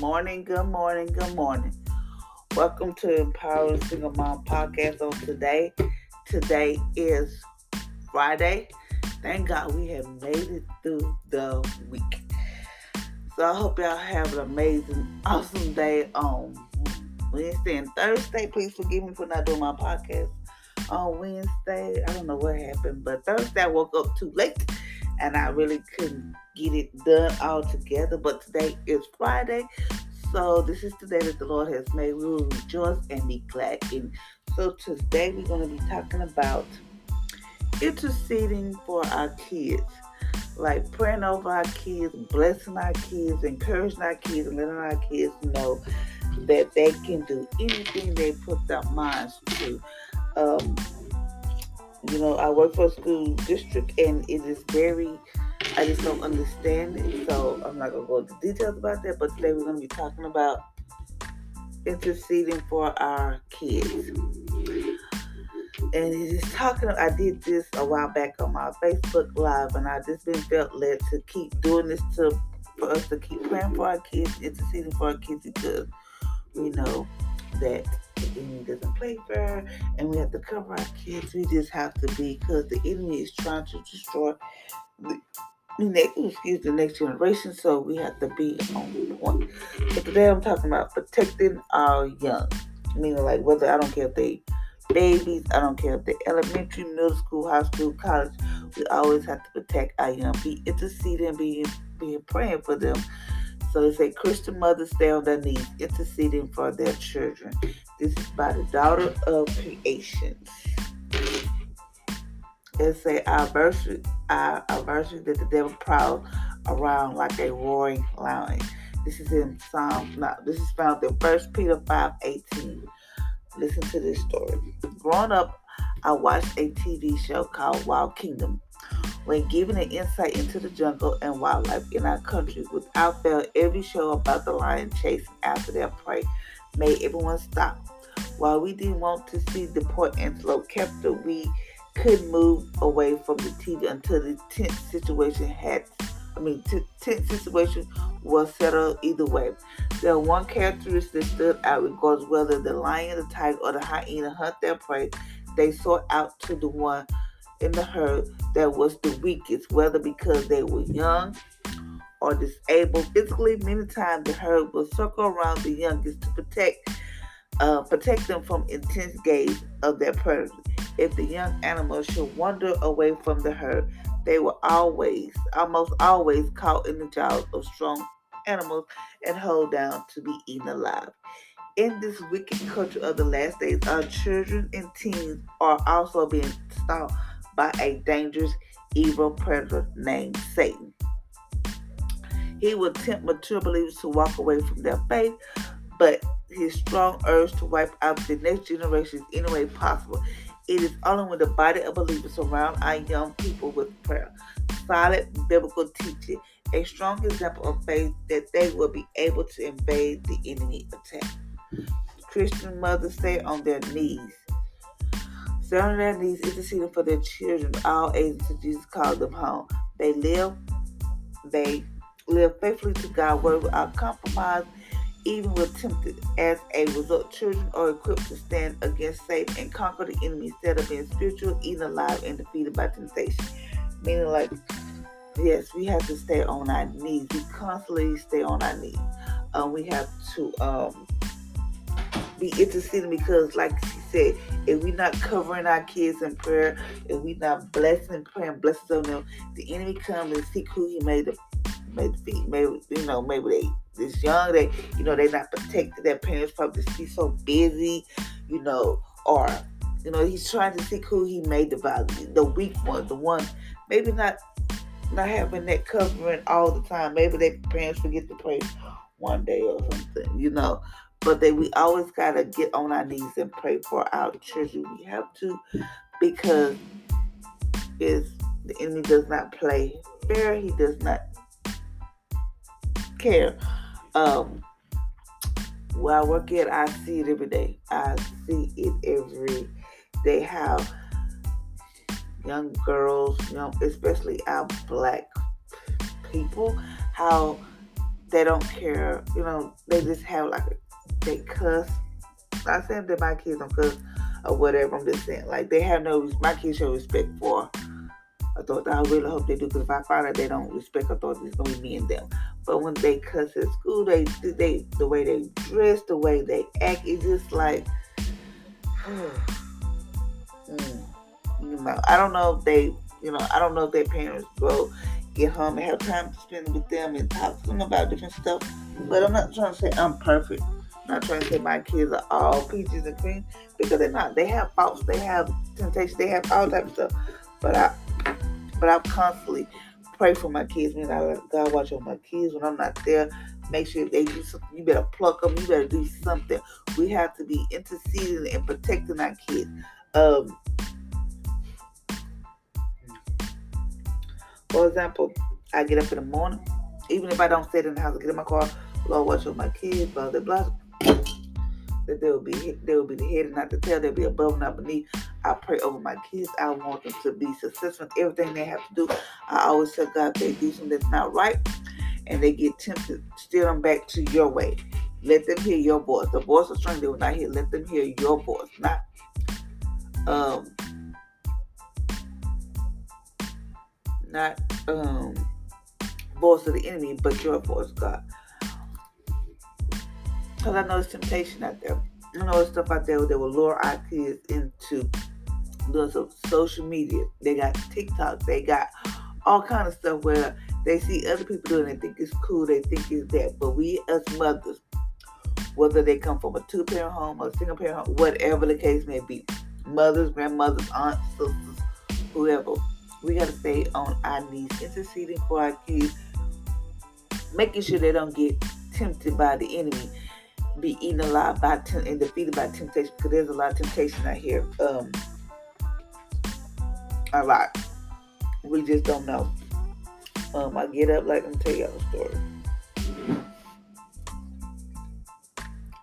Morning, good morning, good morning. Welcome to Empowering Single Mom Podcast on today. Today is Friday. Thank God we have made it through the week. So I hope y'all have an amazing, awesome day on Wednesday and Thursday. Please forgive me for not doing my podcast on Wednesday. I don't know what happened, but Thursday I woke up too late and I really couldn't get it done all together. But today is Friday, so this is the day that the Lord has made. We will rejoice and be glad in. So today we're going to be talking about interceding for our kids. Like praying over our kids, blessing our kids, encouraging our kids, and letting our kids know that they can do anything they put their minds to. Um, you know, I work for a school district and it is very, I just don't understand it. So I'm not going to go into details about that. But today we're going to be talking about interceding for our kids. And it is talking, I did this a while back on my Facebook Live, and I just been felt led to keep doing this to for us to keep praying for our kids, interceding for our kids because we know that the enemy doesn't play fair and we have to cover our kids. We just have to be because the enemy is trying to destroy the next excuse the next generation, so we have to be on point. But today I'm talking about protecting our young. Meaning like whether I don't care if they babies, I don't care if they elementary, middle school, high school, college, we always have to protect our young. Be interceding, be being praying for them so it's a Christian mothers stay on their knees, interceding for their children. This is by the daughter of creation. It's say our verse, our, our verse that the devil prowls around like a roaring lion. This is in Psalm. No, this is found in First Peter five eighteen. Listen to this story. Growing up, I watched a TV show called Wild Kingdom when given an insight into the jungle and wildlife in our country. Without fail, every show about the lion chasing after their prey made everyone stop. While we didn't want to see the poor antelope captured, we couldn't move away from the TV until the tense situation had I mean, t- tense situation was settled either way. There one characteristic that stood out regardless whether the lion, the tiger, or the hyena hunt their prey. They sought out to the one in the herd that was the weakest, whether because they were young or disabled physically. Many times the herd will circle around the youngest to protect uh, protect them from intense gaze of their predators. If the young animals should wander away from the herd, they were always, almost always caught in the jaws of strong animals and held down to be eaten alive. In this wicked culture of the last days, our children and teens are also being stalked by a dangerous evil predator named Satan. He will tempt mature believers to walk away from their faith, but his strong urge to wipe out the next generation is any way possible. It is only when the body of believers surround our young people with prayer, solid biblical teaching, a strong example of faith that they will be able to invade the enemy attack. Christian mothers stay on their knees On their knees interceding for their children, all ages until Jesus called them home. They live, they live faithfully to God's word without compromise, even when tempted. As a result, children are equipped to stand against Satan and conquer the enemy instead of being spiritual, eaten alive, and defeated by temptation. Meaning, like, yes, we have to stay on our knees. We constantly stay on our knees. Um, we have to um, be interceding because, like she said, if we're not covering our kids in prayer, if we're not blessing praying blessings on them, the enemy comes and seek who he made the made the feet. Maybe you know, maybe they this young, they you know, they're not protected. Their parents probably be so busy, you know, or you know, he's trying to seek who he made the the weak one, the one maybe not not having that covering all the time. Maybe their parents forget to pray one day or something, you know but that we always got to get on our knees and pray for our children. We have to because is the enemy does not play fair. He does not care. Um, where I work at, I see it every day. I see it every day. How young girls, you know, especially our black people, how they don't care. You know, they just have like a, they cuss. I saying that my kids don't cuss or whatever. I'm just saying like they have no. My kids show respect for authority. I really hope they do because if I find out they don't respect authority, it's gonna be me and them. But when they cuss at school, they they the way they dress, the way they act, it's just like. mm, you know, I don't know if they, you know, I don't know if their parents grow get home and have time to spend with them and talk to them about different stuff. But I'm not trying to say I'm perfect. Not trying to say my kids are all peaches and cream because they're not. They have faults, they have temptations, they have all type of stuff. But I, but I constantly pray for my kids. Man, I let God watch over my kids when I'm not there. Make sure they do something. You better pluck them. You better do something. We have to be interceding and protecting our kids. Um, For example, I get up in the morning, even if I don't sit in the house, I get in my car, Lord, watch over my kids, blah, blah, blah. That they will be they will be the head and not the tail. They'll be above and not beneath. I pray over my kids. I want them to be successful in everything they have to do. I always tell God they do something that's not right and they get tempted, steer them back to your way. Let them hear your voice. The voice of strength they will not hear. Let them hear your voice, not um not um voice of the enemy, but your voice, God. Because I know there's temptation out there. I know there's stuff out there that will lure our kids into doing some social media. They got TikTok. They got all kind of stuff where they see other people doing it, they think it's cool, they think it's that. But we as mothers, whether they come from a two parent home or a single parent home, whatever the case may be, mothers, grandmothers, aunts, sisters, whoever, we got to stay on our knees, interceding for our kids, making sure they don't get tempted by the enemy, be eaten alive by tem- and defeated by temptation. Because there's a lot of temptation out here. Um, a lot. We just don't know. Um, I get up like I'm tell y'all a story.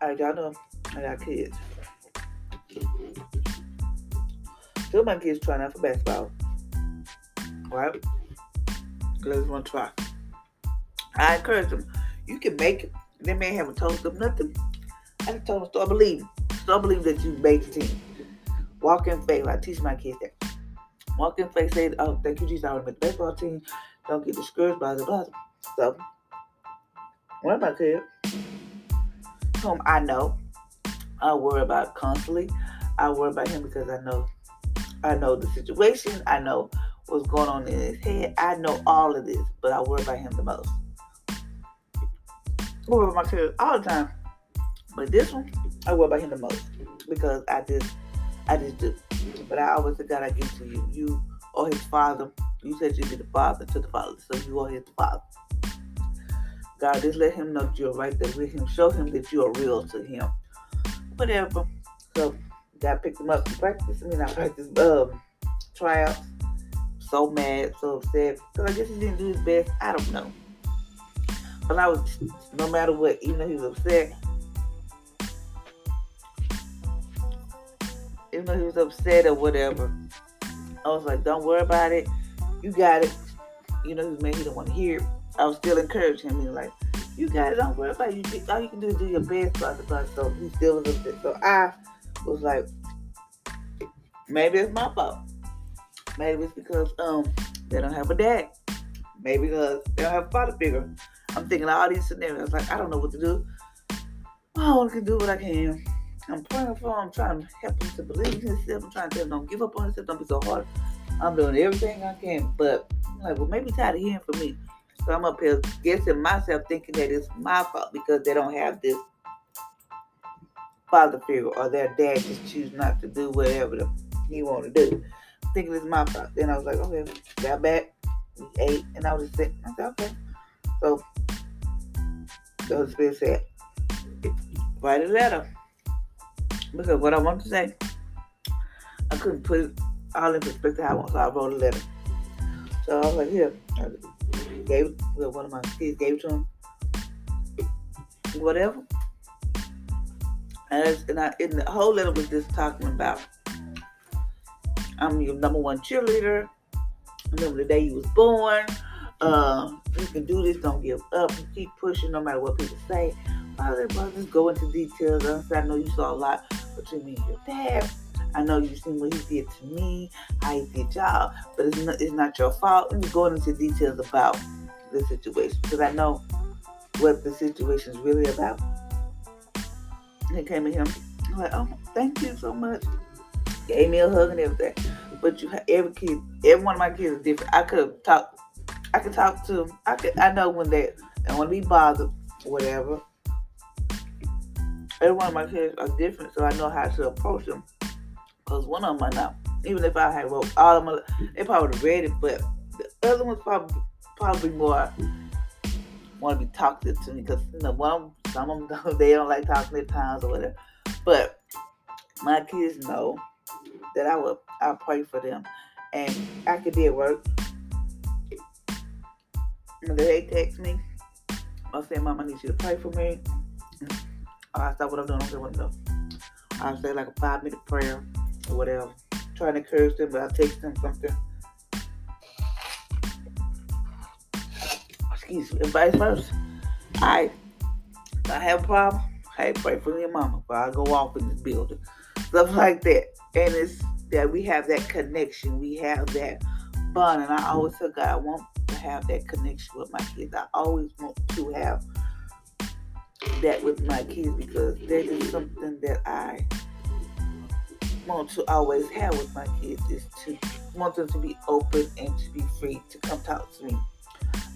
Alright, y'all know I got kids. Two of my kids trying out for basketball right? Let's want to try. I encourage them. You can make it. They may haven't told them nothing. I just told them start believing. Start believing that you made the team. Walk in faith. I teach my kids that. Walk in faith. Say, oh, thank you, Jesus. I made the baseball team. Don't get discouraged by the blah. So, of my kids, whom I know, I worry about constantly. I worry about him because I know, I know the situation. I know what's going on in his head. I know all of this, but I worry about him the most. Worry my kids all the time. But this one, I worry about him the most because I just, I just do. But I always say, God, I give to you. You are his father. You said you'd be the father to the father, so you are his father. God, just let him know that you're right there with him. Show him that you are real to him. Whatever. So, God picked him up to practice. I mean, I practice um, tryouts so mad, so upset. Because I guess he didn't do his best. I don't know. But I was, no matter what, even though he was upset, even though he was upset or whatever, I was like, don't worry about it. You got it. You know, he mad. He didn't want to hear it. I was still encouraging him. He was like, you got it. Don't worry about it. You, all you can do is do your best. Blah, blah, blah. So he still was upset. So I was like, maybe it's my fault. Maybe it's because um they don't have a dad. Maybe because they don't have a father figure. I'm thinking all these scenarios. Like I don't know what to do. Oh, I can do what I can. I'm praying for him. I'm trying to help him to believe in himself. I'm trying to tell him don't give up on himself. Don't be so hard. I'm doing everything I can. But I'm like, well, maybe tired of hearing from me. So I'm up here guessing myself, thinking that it's my fault because they don't have this father figure or their dad just choose not to do whatever he want to do thinking it's my fault. Then I was like, okay, got back, we ate, and I was just sitting. I said, okay. So Holy Spirit said, write a letter. Because what I want to say, I couldn't put it all in perspective I want, so I wrote a letter. So I was like, here, I gave well, one of my kids gave it to him. Whatever. And, and, I, and the whole letter was just talking about I'm your number one cheerleader. I remember the day you was born. Uh, You can do this. Don't give up. You keep pushing no matter what people say. Father, brothers, go into details. I know you saw a lot between me and your dad. I know you've seen what he did to me, how he did y'all, but it's not, it's not your fault. And going into details about the situation because I know what the situation is really about. He came to him I'm like, oh, thank you so much. Gave me a hug and everything. But you, every kid, every one of my kids is different. I could talk, I can talk to them. I could, I know when they, and want to be bothered, whatever. Every one of my kids are different, so I know how to approach them. Cause one of them might not. Even if I had wrote all of them, they probably would read it, but the other ones probably probably more want to be talkative to me because you know one some of them they don't like talking at times or whatever. But my kids know that I will I pray for them, and I could be at work. And they text me, I'll say, "Mom, I need you to pray for me." I stop what I'm doing. I don't care. I'll say like a five minute prayer or whatever, trying to encourage them, but I'll text them something. Excuse me, and vice versa. I I have a problem. Hey, pray for your mama before I go off in this building. Stuff like that. And it's that we have that connection. We have that bond. And I always tell God, I want to have that connection with my kids. I always want to have that with my kids because that is something that I want to always have with my kids is to want them to be open and to be free to come talk to me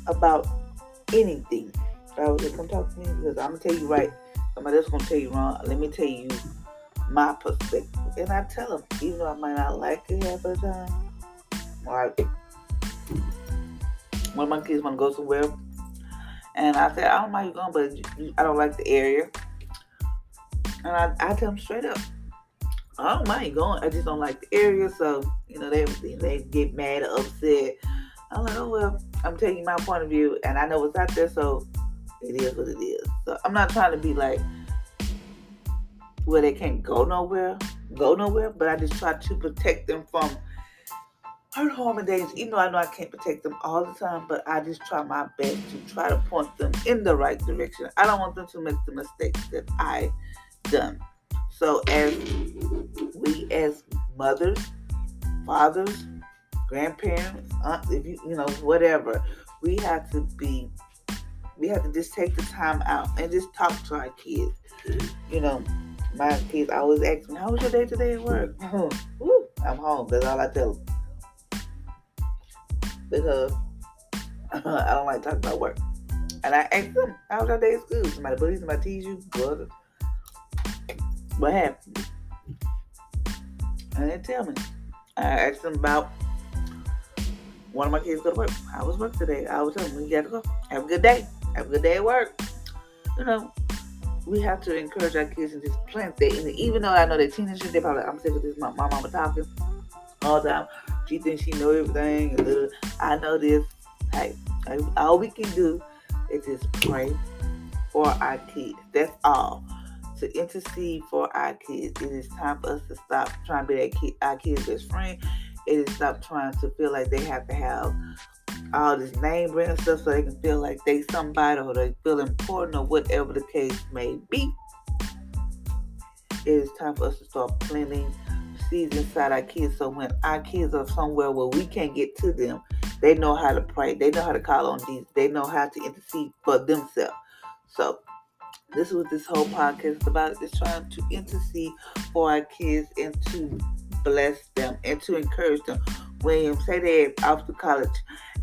about anything. If I was like, come talk to me because I'm gonna tell you right somebody else gonna tell you wrong. Let me tell you my perspective. And I tell them, even though I might not like it half the time, or one my kids want to go somewhere, and I said, I don't mind you going, but I don't like the area. And I, I tell them straight up, I don't mind you going. I just don't like the area. So, you know, they, they get mad or upset. I'm like, oh, well, I'm you my point of view, and I know what's out there, so it is what it is. So I'm not trying to be like where they can't go nowhere, go nowhere, but I just try to protect them from hurt, harm, and danger. Even though I know I can't protect them all the time, but I just try my best to try to point them in the right direction. I don't want them to make the mistakes that I done. So as we as mothers, fathers, grandparents, aunts, if you you know whatever, we have to be we have to just take the time out and just talk to our kids. You know, my kids always ask me, "How was your day today at work?" I'm home. That's all I tell them because uh, I don't like talking about work. And I asked them, "How was your day at school?" Somebody bullies, somebody tease you, brother. What happened? And they tell me. I asked them about one of my kids go to work. How was work today? I was telling them, you got to go. Have a good day. Have a good day at work. You know, we have to encourage our kids and just plant that. And even though I know they're teenagers, they probably I'm sick of this. My, my mama talking all the time. She thinks she know everything. And I know this. Hey, all we can do is just pray for our kids. That's all. To intercede for our kids. It is time for us to stop trying to be that kid, our kids' best friend. It is stop trying to feel like they have to have all this name brand stuff so they can feel like they somebody or they feel important or whatever the case may be. It is time for us to start planting seeds inside our kids so when our kids are somewhere where we can't get to them, they know how to pray. They know how to call on Jesus. They know how to intercede for themselves. So this is what this whole podcast is about. It's trying to intercede for our kids and to bless them and to encourage them. When say they're off to college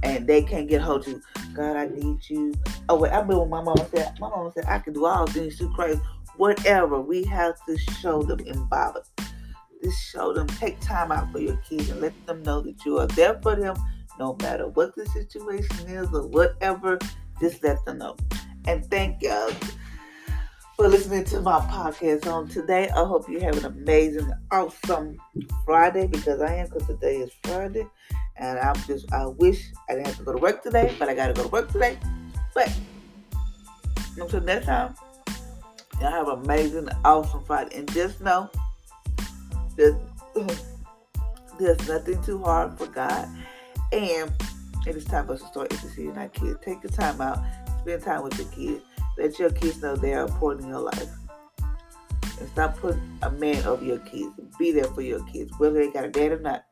and they can't get hold of you. God, I need you. Oh wait, I remember my mama said, my mama said I can do all things through Christ. Whatever, we have to show them in Bible. Just show them, take time out for your kids and let them know that you are there for them no matter what the situation is or whatever. Just let them know. And thank God for listening to my podcast on today. I hope you have an amazing, awesome Friday because I am because today is Friday. And I'm just, I wish I didn't have to go to work today, but I got to go to work today. But until next time, y'all have an amazing, awesome Friday. And just know that there's nothing too hard for God. And And it's time for us to start interceding our kids. Take the time out, spend time with your kids. Let your kids know they are important in your life. And stop putting a man over your kids. Be there for your kids, whether they got a dad or not.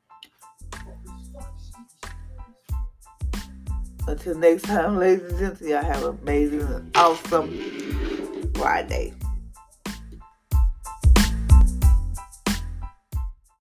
Until next time, ladies and gentlemen, y'all have an amazing and awesome Friday.